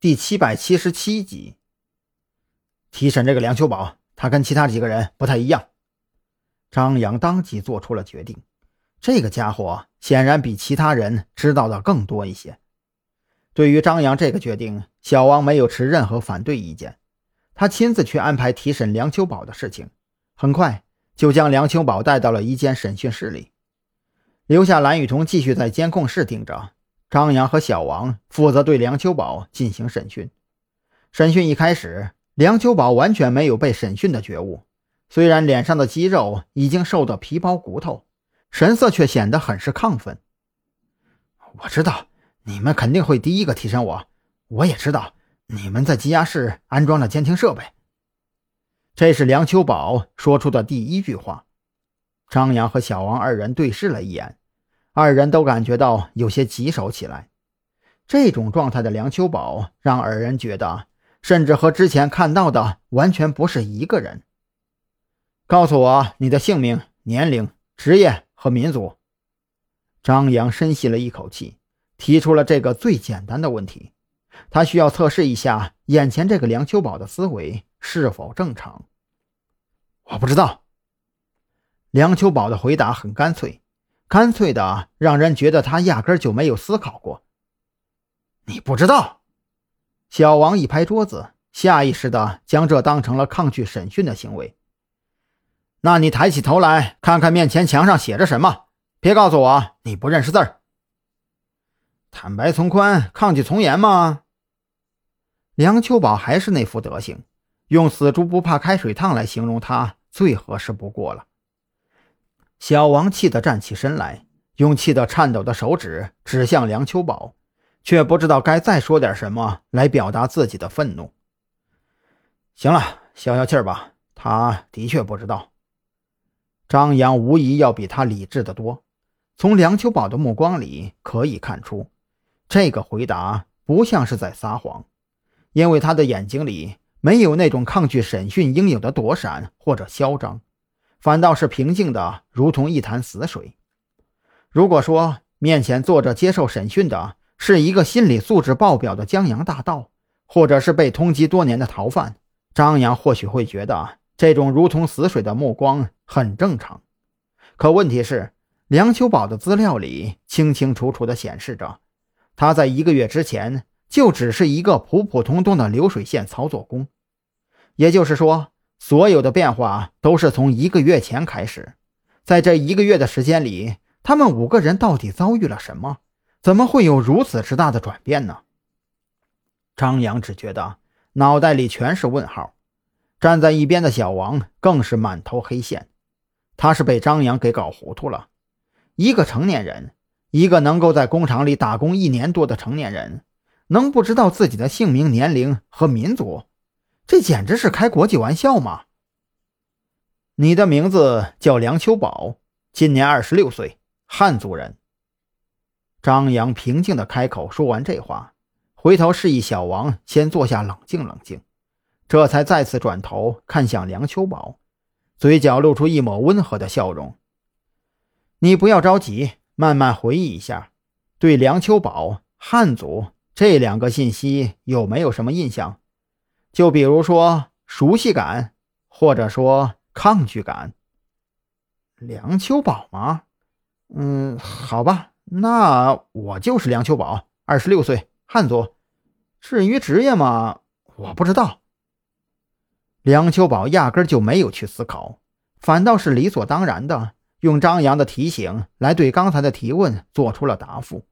第七百七十七集。提审这个梁秋宝，他跟其他几个人不太一样。张扬当即做出了决定。这个家伙显然比其他人知道的更多一些。对于张扬这个决定，小王没有持任何反对意见。他亲自去安排提审梁秋宝的事情，很快就将梁秋宝带到了一间审讯室里，留下蓝雨桐继续在监控室盯着。张扬和小王负责对梁秋宝进行审讯。审讯一开始，梁秋宝完全没有被审讯的觉悟，虽然脸上的肌肉已经瘦得皮包骨头，神色却显得很是亢奋。我知道你们肯定会第一个提审我，我也知道你们在羁押室安装了监听设备。这是梁秋宝说出的第一句话。张扬和小王二人对视了一眼。二人都感觉到有些棘手起来。这种状态的梁秋宝让二人觉得，甚至和之前看到的完全不是一个人。告诉我你的姓名、年龄、职业和民族。张扬深吸了一口气，提出了这个最简单的问题。他需要测试一下眼前这个梁秋宝的思维是否正常。我不知道。梁秋宝的回答很干脆。干脆的让人觉得他压根就没有思考过。你不知道？小王一拍桌子，下意识的将这当成了抗拒审讯的行为。那你抬起头来看看面前墙上写着什么，别告诉我你不认识字儿。坦白从宽，抗拒从严吗？梁秋宝还是那副德行，用死猪不怕开水烫来形容他最合适不过了。小王气得站起身来，用气得颤抖的手指指向梁秋宝，却不知道该再说点什么来表达自己的愤怒。行了，消消气儿吧。他的确不知道。张扬无疑要比他理智的多。从梁秋宝的目光里可以看出，这个回答不像是在撒谎，因为他的眼睛里没有那种抗拒审讯应有的躲闪或者嚣张。反倒是平静的，如同一潭死水。如果说面前坐着接受审讯的是一个心理素质爆表的江洋大盗，或者是被通缉多年的逃犯，张扬或许会觉得这种如同死水的目光很正常。可问题是，梁秋宝的资料里清清楚楚地显示着，他在一个月之前就只是一个普普通通的流水线操作工，也就是说。所有的变化都是从一个月前开始，在这一个月的时间里，他们五个人到底遭遇了什么？怎么会有如此之大的转变呢？张扬只觉得脑袋里全是问号，站在一边的小王更是满头黑线。他是被张扬给搞糊涂了。一个成年人，一个能够在工厂里打工一年多的成年人，能不知道自己的姓名、年龄和民族？这简直是开国际玩笑嘛！你的名字叫梁秋宝，今年二十六岁，汉族人。张扬平静的开口说完这话，回头示意小王先坐下，冷静冷静，这才再次转头看向梁秋宝，嘴角露出一抹温和的笑容。你不要着急，慢慢回忆一下，对梁秋宝、汉族这两个信息有没有什么印象？就比如说熟悉感，或者说抗拒感。梁秋宝吗？嗯，好吧，那我就是梁秋宝，二十六岁，汉族。至于职业嘛，我不知道。梁秋宝压根就没有去思考，反倒是理所当然的用张扬的提醒来对刚才的提问做出了答复。